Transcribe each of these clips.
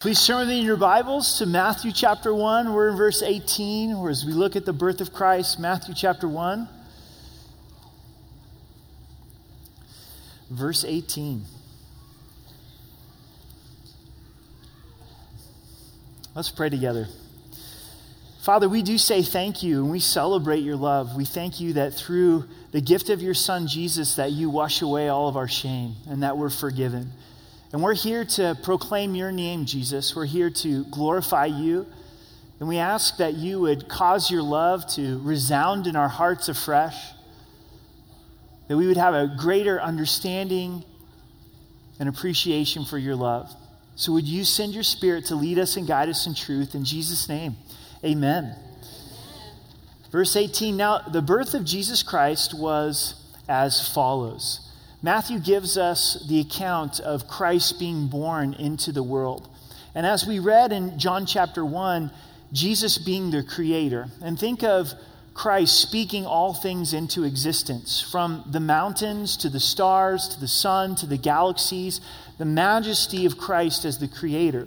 Please turn in your Bibles to Matthew chapter 1. We're in verse 18, where as we look at the birth of Christ, Matthew chapter 1, verse 18. Let's pray together. Father, we do say thank you and we celebrate your love. We thank you that through the gift of your son Jesus that you wash away all of our shame and that we're forgiven. And we're here to proclaim your name, Jesus. We're here to glorify you. And we ask that you would cause your love to resound in our hearts afresh, that we would have a greater understanding and appreciation for your love. So, would you send your spirit to lead us and guide us in truth? In Jesus' name, amen. Verse 18 Now, the birth of Jesus Christ was as follows. Matthew gives us the account of Christ being born into the world. And as we read in John chapter 1, Jesus being the creator. And think of Christ speaking all things into existence, from the mountains to the stars to the sun to the galaxies, the majesty of Christ as the creator,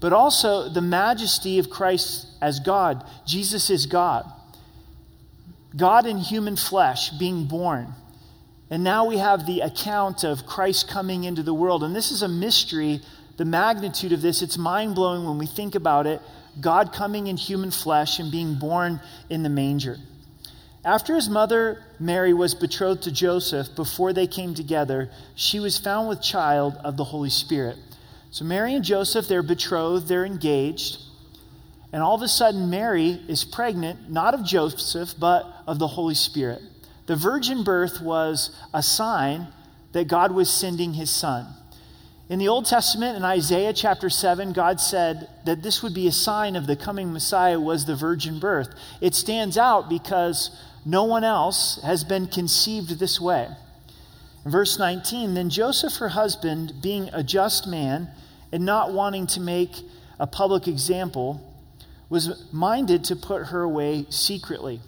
but also the majesty of Christ as God. Jesus is God. God in human flesh being born. And now we have the account of Christ coming into the world. And this is a mystery, the magnitude of this. It's mind blowing when we think about it. God coming in human flesh and being born in the manger. After his mother Mary was betrothed to Joseph, before they came together, she was found with child of the Holy Spirit. So Mary and Joseph, they're betrothed, they're engaged. And all of a sudden, Mary is pregnant, not of Joseph, but of the Holy Spirit. The virgin birth was a sign that God was sending his son. In the Old Testament, in Isaiah chapter 7, God said that this would be a sign of the coming Messiah was the virgin birth. It stands out because no one else has been conceived this way. In verse 19, then Joseph, her husband, being a just man and not wanting to make a public example, was minded to put her away secretly.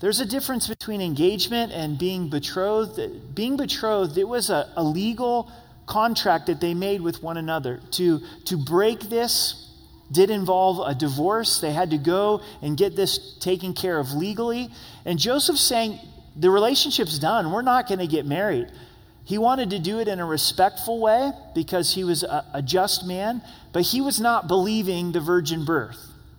There's a difference between engagement and being betrothed. Being betrothed, it was a, a legal contract that they made with one another. To, to break this did involve a divorce. They had to go and get this taken care of legally. And Joseph's saying, the relationship's done. We're not going to get married. He wanted to do it in a respectful way because he was a, a, just man, but he was not believing the virgin birth.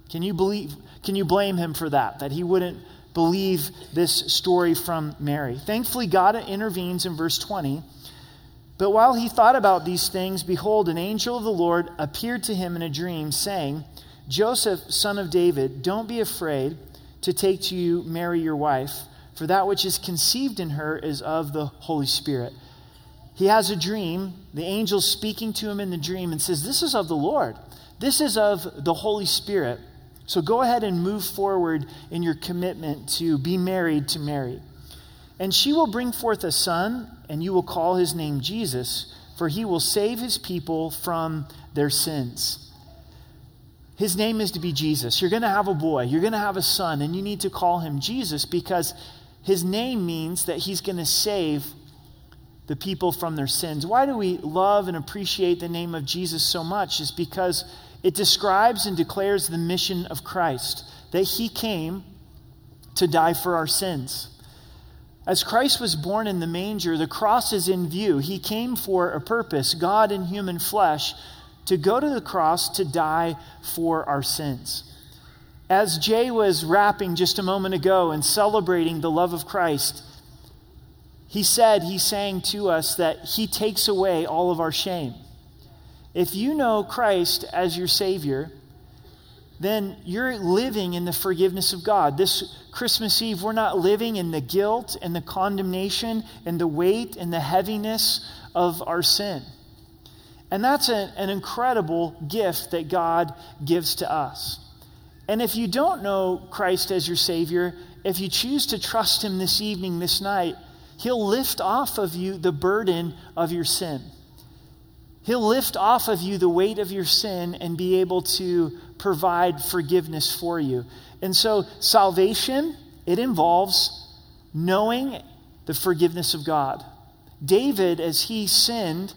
Can you believe can you blame him for that? That he wouldn't believe this story from Mary. Thankfully, God intervenes in verse 20. But while he thought about these things, behold, an angel of the Lord appeared to him in a dream, saying, Joseph, son of David, don't be afraid to take to you Mary, your wife, for that which is conceived in her is of the Holy Spirit. He has a dream. The angel speaking to him in the dream and says, This is of the Lord. This is of the Holy Spirit. So go ahead and move forward in your commitment to be married to Mary. And she will bring forth a son, and you will call his name Jesus, for he will save his people from their sins. His name is to be Jesus. You're going to have a boy, you're going to have a son, and you need to call him Jesus because his name means that he's going to save the people from their sins. Why do we love and appreciate the name of Jesus so much? Is because it describes and declares the mission of Christ that he came to die for our sins. As Christ was born in the manger, the cross is in view. He came for a purpose, God in human flesh, to go to the cross to die for our sins. As Jay was rapping just a moment ago and celebrating the love of Christ, he said, he sang to us that he takes away all of our shame. If you know Christ as your Savior, then you're living in the forgiveness of God. This Christmas Eve, we're not living in the guilt and the condemnation and the weight and the heaviness of our sin. And that's a, an incredible gift that God gives to us. And if you don't know Christ as your Savior, if you choose to trust Him this evening, this night, He'll lift off of you the burden of your sin. He'll lift off of you the weight of your sin and be able to provide forgiveness for you. And so, salvation, it involves knowing the forgiveness of God. David, as he sinned,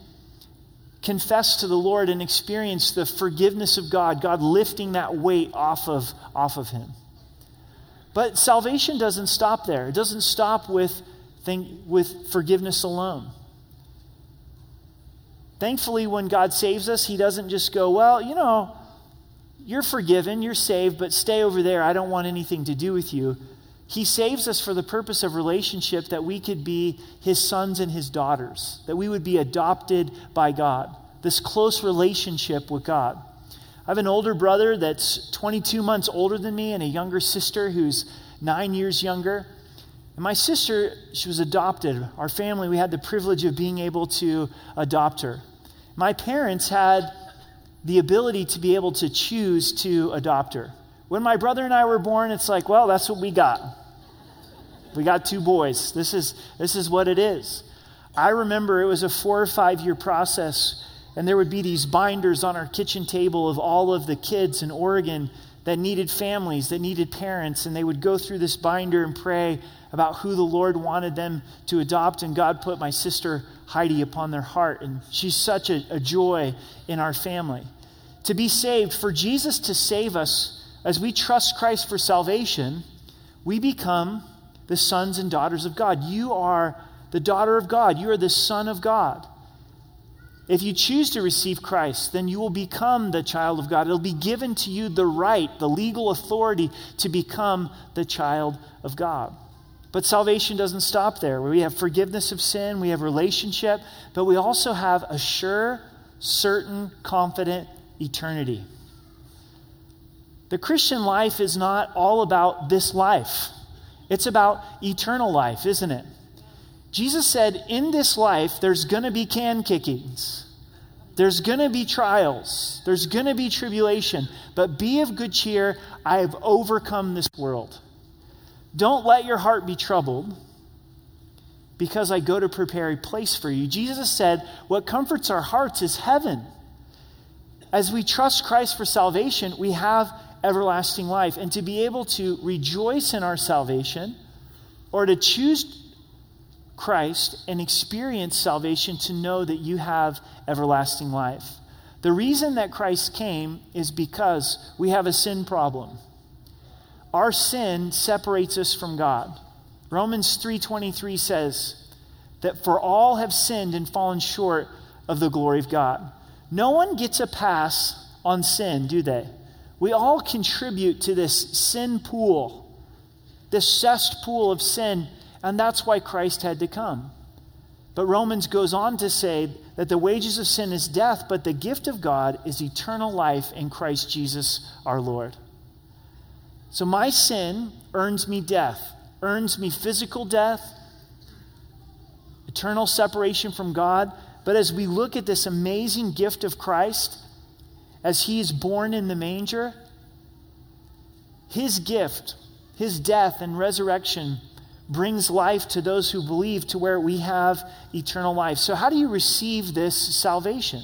confessed to the Lord and experienced the forgiveness of God, God lifting that weight off of, off of him. But salvation doesn't stop there. It doesn't stop with, thing, with forgiveness alone. Thankfully, when God saves us, He doesn't just go, Well, you know, you're forgiven, you're saved, but stay over there. I don't want anything to do with you. He saves us for the purpose of relationship that we could be His sons and His daughters, that we would be adopted by God, this close relationship with God. I have an older brother that's 22 months older than me and a younger sister who's nine years younger. And my sister, she was adopted. Our family, we had the privilege of being able to adopt her. My parents had the ability to be able to choose to adopt her. When my brother and I were born, it's like, well, that's what we got. We got two boys. This is, this is what it is. I remember it was a four or five year process and there would be these binders on our kitchen table of all of the kids in Oregon that needed families, that needed parents. And they would go through this binder and pray about who the Lord wanted them to adopt. And God put my sister Heidi upon their heart. And she's such a, a joy in our family. To be saved, for Jesus to save us, as we trust Christ for salvation, we become the sons and daughters of God. You are the daughter of God, you are the son of God. If you choose to receive Christ, then you will become the child of God. It'll be given to you the right, the legal authority to become the child of God. But salvation doesn't stop there. We have forgiveness of sin, we have relationship, but we also have a sure, certain, confident eternity. The Christian life is not all about this life, it's about eternal life, isn't it? Jesus said, In this life, there's going to be can kickings. There's going to be trials. There's going to be tribulation. But be of good cheer. I have overcome this world. Don't let your heart be troubled because I go to prepare a place for you. Jesus said, What comforts our hearts is heaven. As we trust Christ for salvation, we have everlasting life. And to be able to rejoice in our salvation or to choose Christ and experience salvation to know that you have everlasting life. The reason that Christ came is because we have a sin problem. Our sin separates us from God. Romans 3:23 says that for all have sinned and fallen short of the glory of God. No one gets a pass on sin, do they? We all contribute to this sin pool, this cesspool of sin and that's why Christ had to come. But Romans goes on to say that the wages of sin is death, but the gift of God is eternal life in Christ Jesus our Lord. So my sin earns me death, earns me physical death, eternal separation from God. But as we look at this amazing gift of Christ, as he is born in the manger, his gift, his death and resurrection brings life to those who believe to where we have eternal life. So, how do you receive this salvation?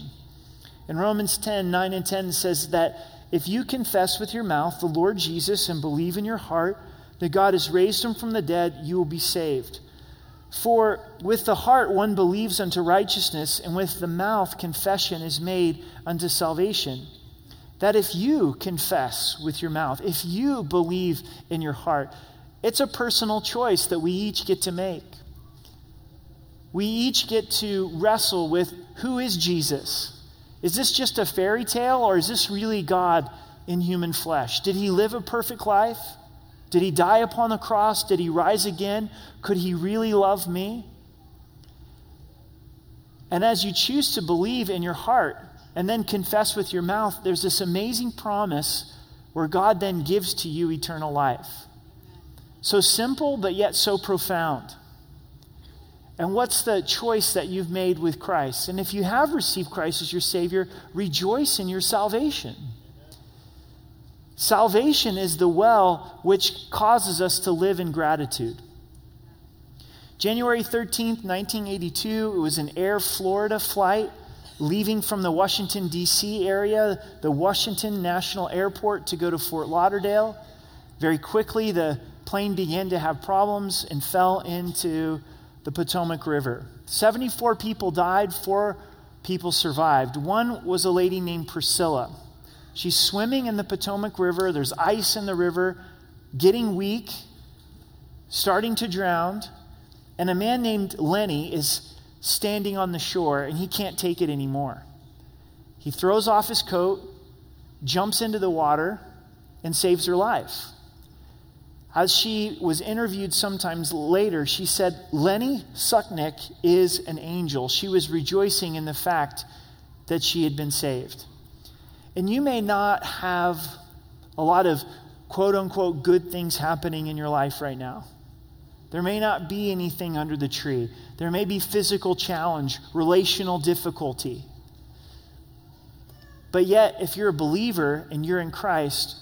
In Romans 10 9 and 10 says that if you confess with your mouth the Lord Jesus and believe in your heart that God has raised him from the dead, you will be saved. For with the heart one believes unto righteousness, and with the mouth confession is made unto salvation. That if you confess with your mouth, if you believe in your heart, it's a personal choice that we each get to make. We each get to wrestle with who is Jesus? Is this just a fairy tale or is this really God in human flesh? Did he live a perfect life? Did he die upon the cross? Did he rise again? Could he really love me? And as you choose to believe in your heart and then confess with your mouth, there's this amazing promise where God then gives to you eternal life. So simple, but yet so profound. And what's the choice that you've made with Christ? And if you have received Christ as your Savior, rejoice in your salvation. Salvation is the well which causes us to live in gratitude. January 13th, 1982, it was an Air Florida flight leaving from the Washington, D.C. area, the Washington National Airport to go to Fort Lauderdale. Very quickly, the plane began to have problems and fell into the Potomac River. 74 people died, four people survived. One was a lady named Priscilla. She's swimming in the Potomac River. There's ice in the river, getting weak, starting to drown. And a man named Lenny is standing on the shore and he can't take it anymore. He throws off his coat, jumps into the water, and saves her life. As she was interviewed sometimes later, she said, Lenny Skutnik is an angel. She was rejoicing in the fact that she had been saved. And you may not have a lot of quote unquote good things happening in your life right now. There may not be anything under the tree. There may be physical challenge, relational difficulty. But yet, if you're a believer and you're in Christ,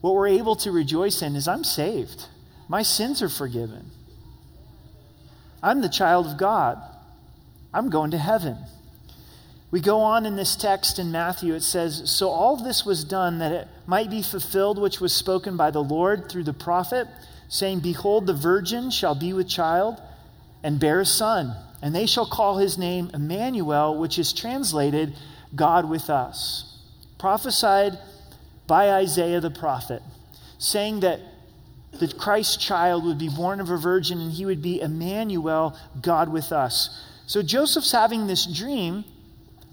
what we're able to rejoice in is I'm saved. My sins are forgiven. I'm the child of God. I'm going to heaven. We go on in this text in Matthew. It says, So all this was done that it might be fulfilled, which was spoken by the Lord through the prophet, saying, Behold, the virgin shall be with child and bear a son, and they shall call his name Emmanuel, which is translated God with us. Prophesied by Isaiah the prophet, saying that the Christ child would be born of a virgin and he would be Emmanuel, God with us. So Joseph's having this dream.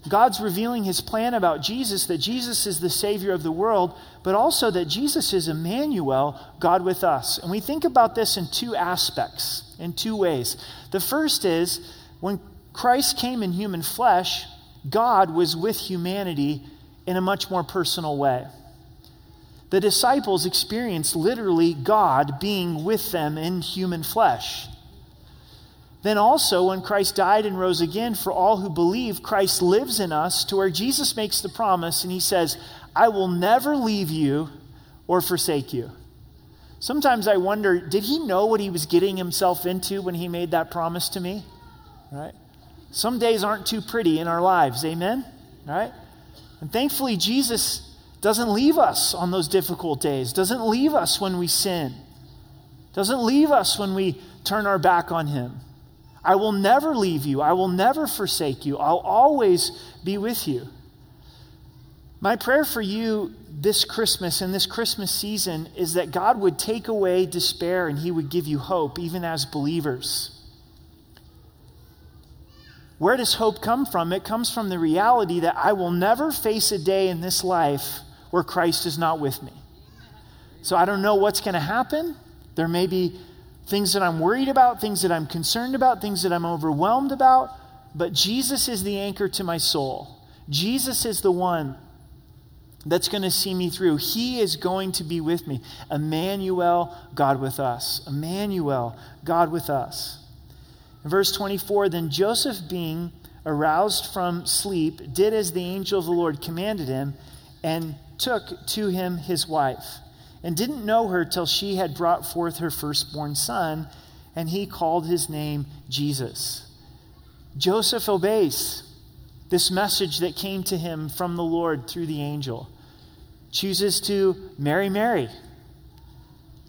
God's revealing his plan about Jesus, that Jesus is the Savior of the world, but also that Jesus is Emmanuel, God with us. And we think about this in two aspects, in two ways. The first is when Christ came in human flesh, God was with humanity in a much more personal way the disciples experienced literally God being with them in human flesh. Then, also, when Christ died and rose again, for all who believe, Christ lives in us to where Jesus makes the promise and he says, I will never leave you or forsake you. Sometimes I wonder, did he know what he was getting himself into when he made that promise to me? Right? Some days aren't too pretty in our lives, amen? Right? And thankfully, Jesus doesn't leave us on those difficult days, doesn't leave us when we sin, doesn't leave us when we turn our back on Him. I will never leave you. I will never forsake you. I'll always be with you. My prayer for you this Christmas and this Christmas season is that God would take away despair and He would give you hope, even as believers. Where does hope come from? It comes from the reality that I will never face a day in this life where Christ is not with me. So I don't know what's going to happen. There may be things that I'm worried about, things that I'm concerned about, things that I'm overwhelmed about, but Jesus is the anchor to my soul. Jesus is the one that's going to see me through. He is going to be with me. Emmanuel, God with us. Emmanuel, God with us. In verse 24, then Joseph, being aroused from sleep, did as the angel of the Lord commanded him and took to him his wife, and didn't know her till she had brought forth her firstborn son, and he called his name Jesus. Joseph obeys this message that came to him from the Lord through the angel, chooses to marry Mary.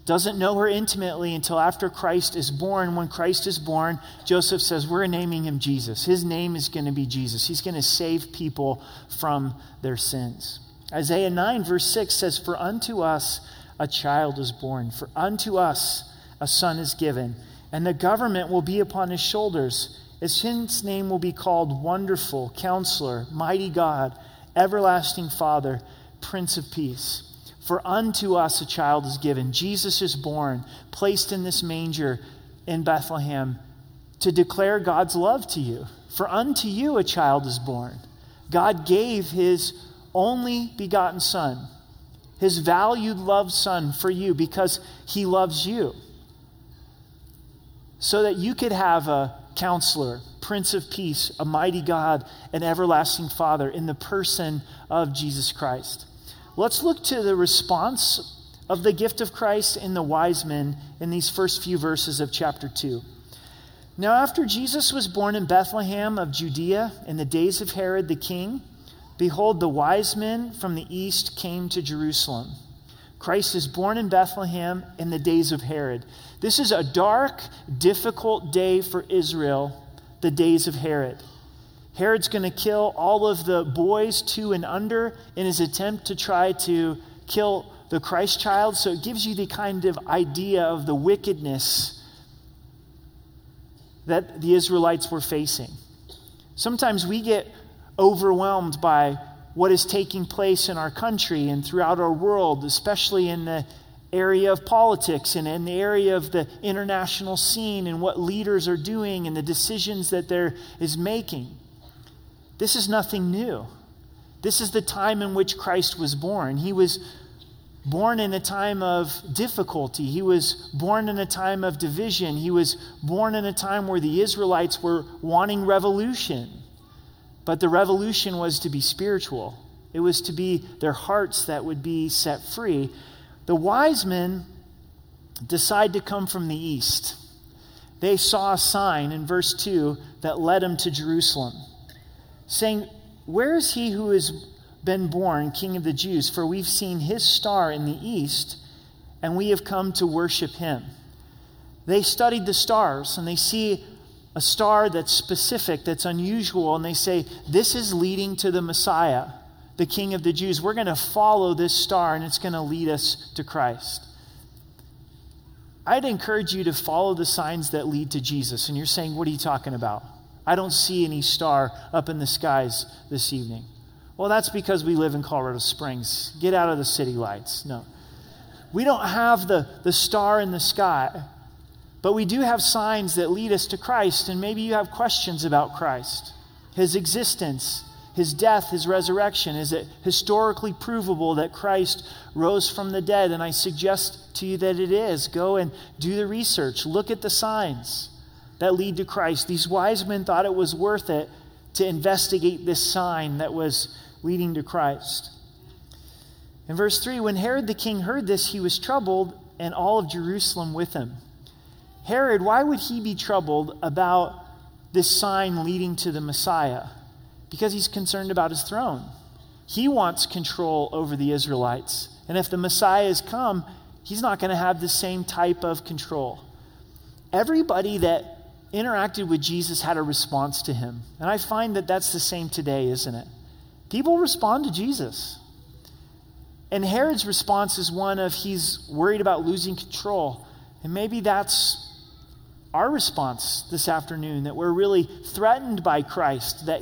Doesn't know her intimately until after Christ is born. When Christ is born, Joseph says, We're naming him Jesus. His name is going to be Jesus. He's going to save people from their sins. Isaiah 9, verse 6 says, For unto us a child is born, for unto us a son is given, and the government will be upon his shoulders. His name will be called Wonderful, Counselor, Mighty God, Everlasting Father, Prince of Peace. For unto us a child is given. Jesus is born, placed in this manger in Bethlehem to declare God's love to you. For unto you a child is born. God gave his only begotten Son, his valued, loved Son for you because he loves you. So that you could have a counselor, Prince of Peace, a mighty God, an everlasting Father in the person of Jesus Christ. Let's look to the response of the gift of Christ in the wise men in these first few verses of chapter 2. Now, after Jesus was born in Bethlehem of Judea in the days of Herod the king, Behold, the wise men from the east came to Jerusalem. Christ is born in Bethlehem in the days of Herod. This is a dark, difficult day for Israel, the days of Herod. Herod's going to kill all of the boys two and under in his attempt to try to kill the Christ child. So it gives you the kind of idea of the wickedness that the Israelites were facing. Sometimes we get overwhelmed by what is taking place in our country and throughout our world, especially in the area of politics and in the area of the international scene and what leaders are doing and the decisions that there is making. This is nothing new. This is the time in which Christ was born. He was born in a time of difficulty. He was born in a time of division. He was born in a time where the Israelites were wanting revolution. But the revolution was to be spiritual, it was to be their hearts that would be set free. The wise men decide to come from the east. They saw a sign in verse 2 that led them to Jerusalem saying, Where is he who has been born King of the Jews? For we've seen his star in the east, and we have come to worship him. They studied the stars, and they see a star that's specific, that's unusual, and they say, This is leading to the Messiah, the King of the Jews. We're going to follow this star, and it's going to lead us to Christ. I'd encourage you to follow the signs that lead to Jesus. And you're saying, What are you talking about? I don't see any star up in the skies this evening. Well, that's because we live in Colorado Springs. Get out of the city lights. No. We don't have the, the star in the sky, but we do have signs that lead us to Christ. And maybe you have questions about Christ, his existence, his death, his resurrection. Is it historically provable that Christ rose from the dead? And I suggest to you that it is. Go and do the research, look at the signs that lead to Christ. These wise men thought it was worth it to investigate this sign that was leading to Christ. In verse 3, when Herod the king heard this, he was troubled, and all of Jerusalem with him. Herod, why would he be troubled about this sign leading to the Messiah? Because he's concerned about his throne. He wants control over the Israelites. And if the Messiah has come, he's not going to have the same type of control. Everybody that interacted with Jesus had a response to him. And I find that that's the same today, isn't it? People respond to Jesus. And Herod's response is one of he's worried about losing control. And maybe that's our response this afternoon that we're really threatened by Christ, that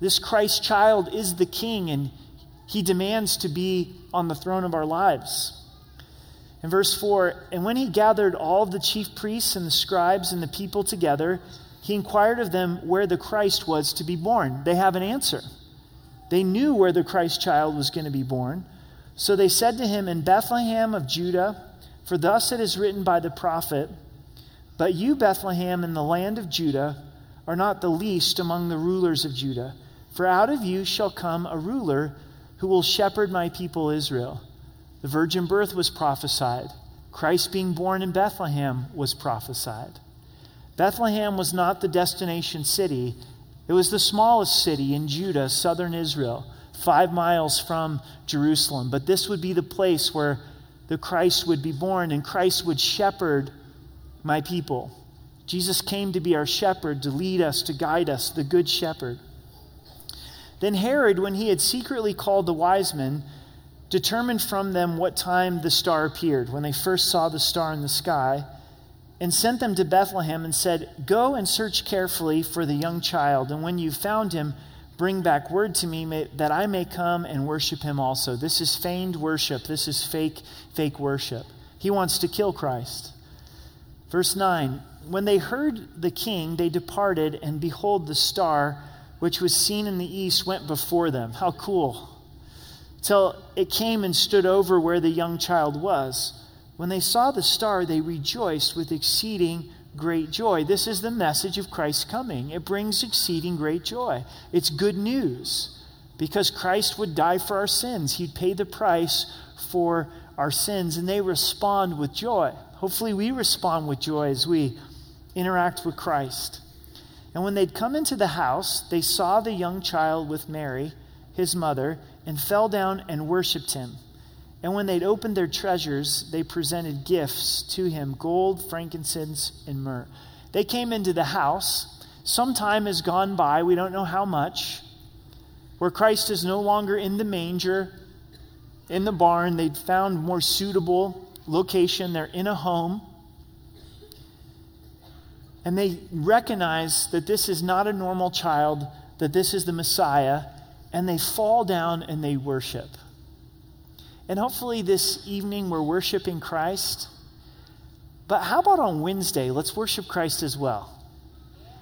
this Christ child is the king and he demands to be on the throne of our lives. In verse 4, and when he gathered all the chief priests and the scribes and the people together, he inquired of them where the Christ was to be born. They have an answer. They knew where the Christ child was going to be born. So they said to him, In Bethlehem of Judah, for thus it is written by the prophet, But you, Bethlehem, in the land of Judah, are not the least among the rulers of Judah, for out of you shall come a ruler who will shepherd my people Israel. The virgin birth was prophesied. Christ being born in Bethlehem was prophesied. Bethlehem was not the destination city, it was the smallest city in Judah, southern Israel, five miles from Jerusalem. But this would be the place where the Christ would be born and Christ would shepherd my people. Jesus came to be our shepherd, to lead us, to guide us, the good shepherd. Then Herod, when he had secretly called the wise men, determined from them what time the star appeared, when they first saw the star in the sky, and sent them to Bethlehem and said, Go and search carefully for the young child, and when you've found him, bring back word to me may, that I may come and worship him also. This is feigned worship. This is fake, fake worship. He wants to kill Christ. Verse 9 When they heard the king, they departed, and behold, the star which was seen in the east went before them. How cool! till it came and stood over where the young child was. When they saw the star, they rejoiced with exceeding great joy. This is the message of Christ's coming. It brings exceeding great joy. It's good news because Christ would die for our sins, He'd pay the price for our sins, and they respond with joy. Hopefully, we respond with joy as we interact with Christ. And when they'd come into the house, they saw the young child with Mary, his mother, and fell down and worshiped him. And when they'd opened their treasures, they presented gifts to him gold, frankincense, and myrrh. They came into the house, some time has gone by, we don't know how much, where Christ is no longer in the manger, in the barn. They'd found more suitable location. They're in a home. And they recognize that this is not a normal child, that this is the Messiah, and they fall down and they worship. And hopefully, this evening we're worshiping Christ. But how about on Wednesday? Let's worship Christ as well.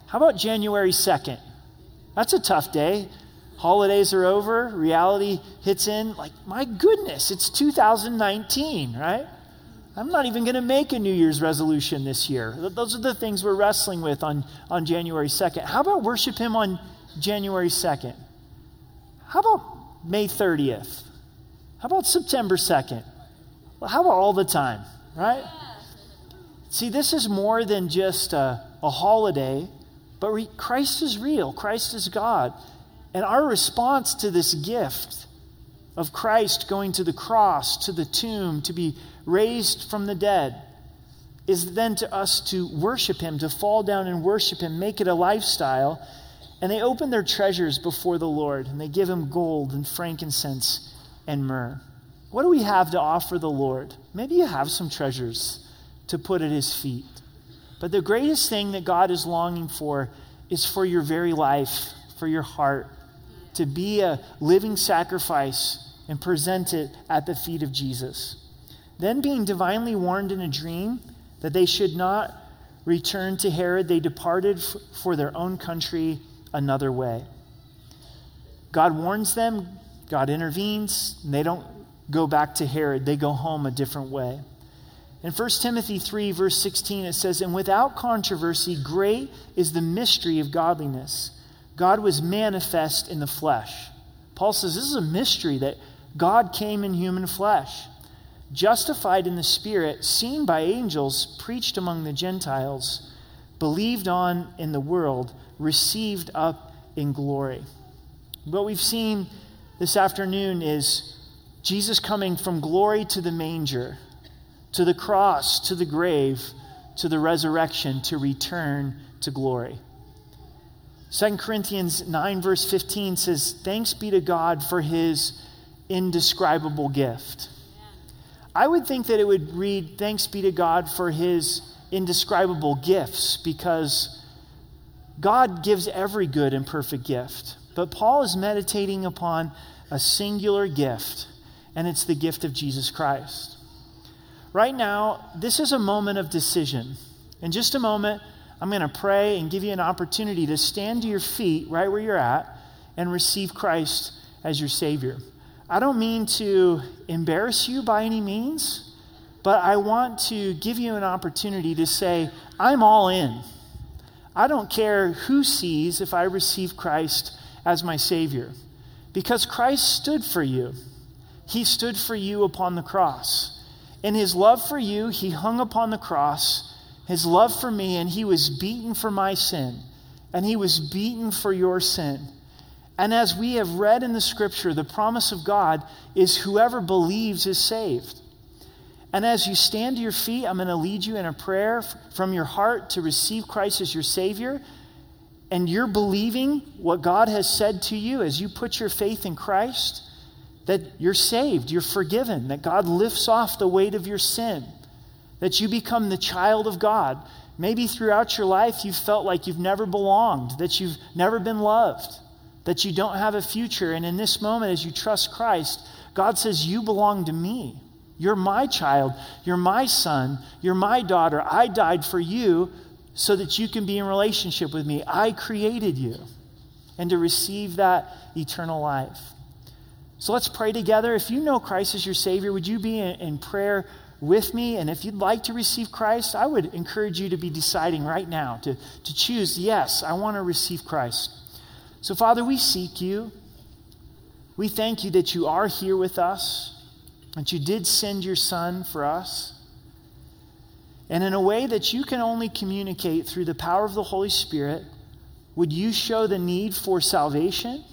How about January 2nd? That's a tough day. Holidays are over, reality hits in. Like, my goodness, it's 2019, right? I'm not even going to make a New Year's resolution this year. Those are the things we're wrestling with on, on January 2nd. How about worship Him on January 2nd? How about May 30th? How about September 2nd? Well, how about all the time, right? See, this is more than just a, a holiday, but re- Christ is real, Christ is God. And our response to this gift of Christ going to the cross, to the tomb, to be raised from the dead, is then to us to worship Him, to fall down and worship Him, make it a lifestyle. And they open their treasures before the Lord, and they give Him gold and frankincense and myrrh. What do we have to offer the Lord? Maybe you have some treasures to put at his feet. But the greatest thing that God is longing for is for your very life, for your heart, to be a living sacrifice and present it at the feet of Jesus. Then, being divinely warned in a dream that they should not return to Herod, they departed f- for their own country another way. God warns them, God intervenes, and they don't go back to Herod, they go home a different way. In 1 Timothy 3, verse 16, it says, And without controversy, great is the mystery of godliness. God was manifest in the flesh. Paul says this is a mystery that God came in human flesh, justified in the Spirit, seen by angels, preached among the Gentiles, believed on in the world, received up in glory. What we've seen this afternoon is Jesus coming from glory to the manger to the cross, to the grave, to the resurrection, to return to glory. 2 Corinthians 9, verse 15 says, Thanks be to God for his indescribable gift. I would think that it would read, Thanks be to God for his indescribable gifts, because God gives every good and perfect gift. But Paul is meditating upon a singular gift, and it's the gift of Jesus Christ. Right now, this is a moment of decision. In just a moment, I'm going to pray and give you an opportunity to stand to your feet right where you're at and receive Christ as your Savior. I don't mean to embarrass you by any means, but I want to give you an opportunity to say, I'm all in. I don't care who sees if I receive Christ as my Savior, because Christ stood for you. He stood for you upon the cross. In his love for you, he hung upon the cross, his love for me, and he was beaten for my sin, and he was beaten for your sin. And as we have read in the scripture, the promise of God is whoever believes is saved. And as you stand to your feet, I'm going to lead you in a prayer from your heart to receive Christ as your Savior. And you're believing what God has said to you as you put your faith in Christ that you're saved, you're forgiven, that God lifts off the weight of your sin, that you become the child of God. Maybe throughout your life you felt like you've never belonged, that you've never been loved, that you don't have a future. And in this moment, as you trust Christ, God says, You belong to me. You're my child. You're my son. You're my daughter. I died for you so that you can be in relationship with me. I created you. And to receive that eternal life. So let's pray together. If you know Christ as your Savior, would you be in, in, prayer with me? And if you'd like to receive Christ, I would encourage you to be deciding right now to, to choose, yes, I want to receive Christ. So, Father, we seek you. We thank you that you are here with us, that you did send your Son for us. And in a way that you can only communicate through the power of the Holy Spirit, would you show the need for salvation?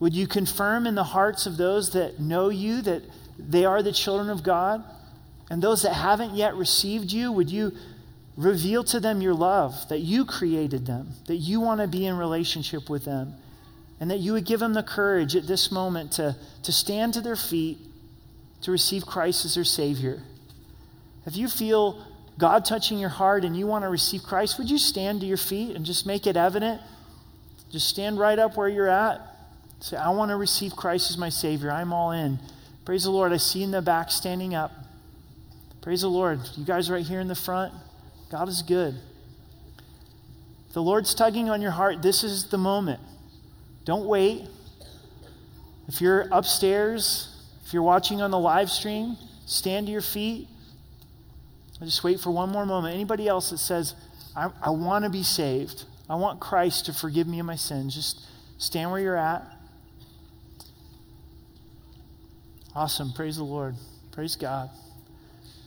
Would you confirm in the hearts of those that know you that they are the children of God? And those that haven't yet received you, would you Reveal to them your love, that you created them, that you want to be in relationship with them, and that you would give them the courage at this moment to, to stand to their feet, to receive Christ as their Savior. If you feel God touching your heart and you want to receive Christ, would you stand to your feet and just make it evident? Just stand right up where you're at. Say, I want to receive Christ as my Savior. I'm all in. Praise the Lord. I see in the back standing up. Praise the Lord. You guys right here in the front. God is good. The Lord's tugging on your heart, this is the moment. Don't wait. If you're upstairs, if you're watching on the live stream, stand to your feet. I just wait for one more moment. Anybody else that says, I, I want to be saved, I want Christ to forgive me of my sins, just stand where you're at. Awesome. Praise the Lord. Praise God.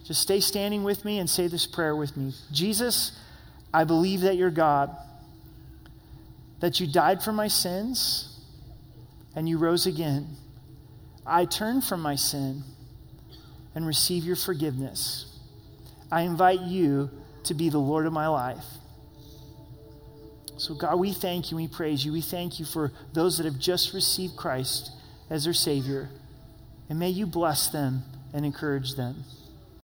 Just stay standing with me and say this prayer with me. Jesus, I believe that you're God, that you died for my sins, and you rose again. I turn from my sin and receive your forgiveness. I invite you to be the Lord of my life. So, God, we thank you. We praise you. We thank you for those that have just received Christ as their Savior. And may you bless them and encourage them.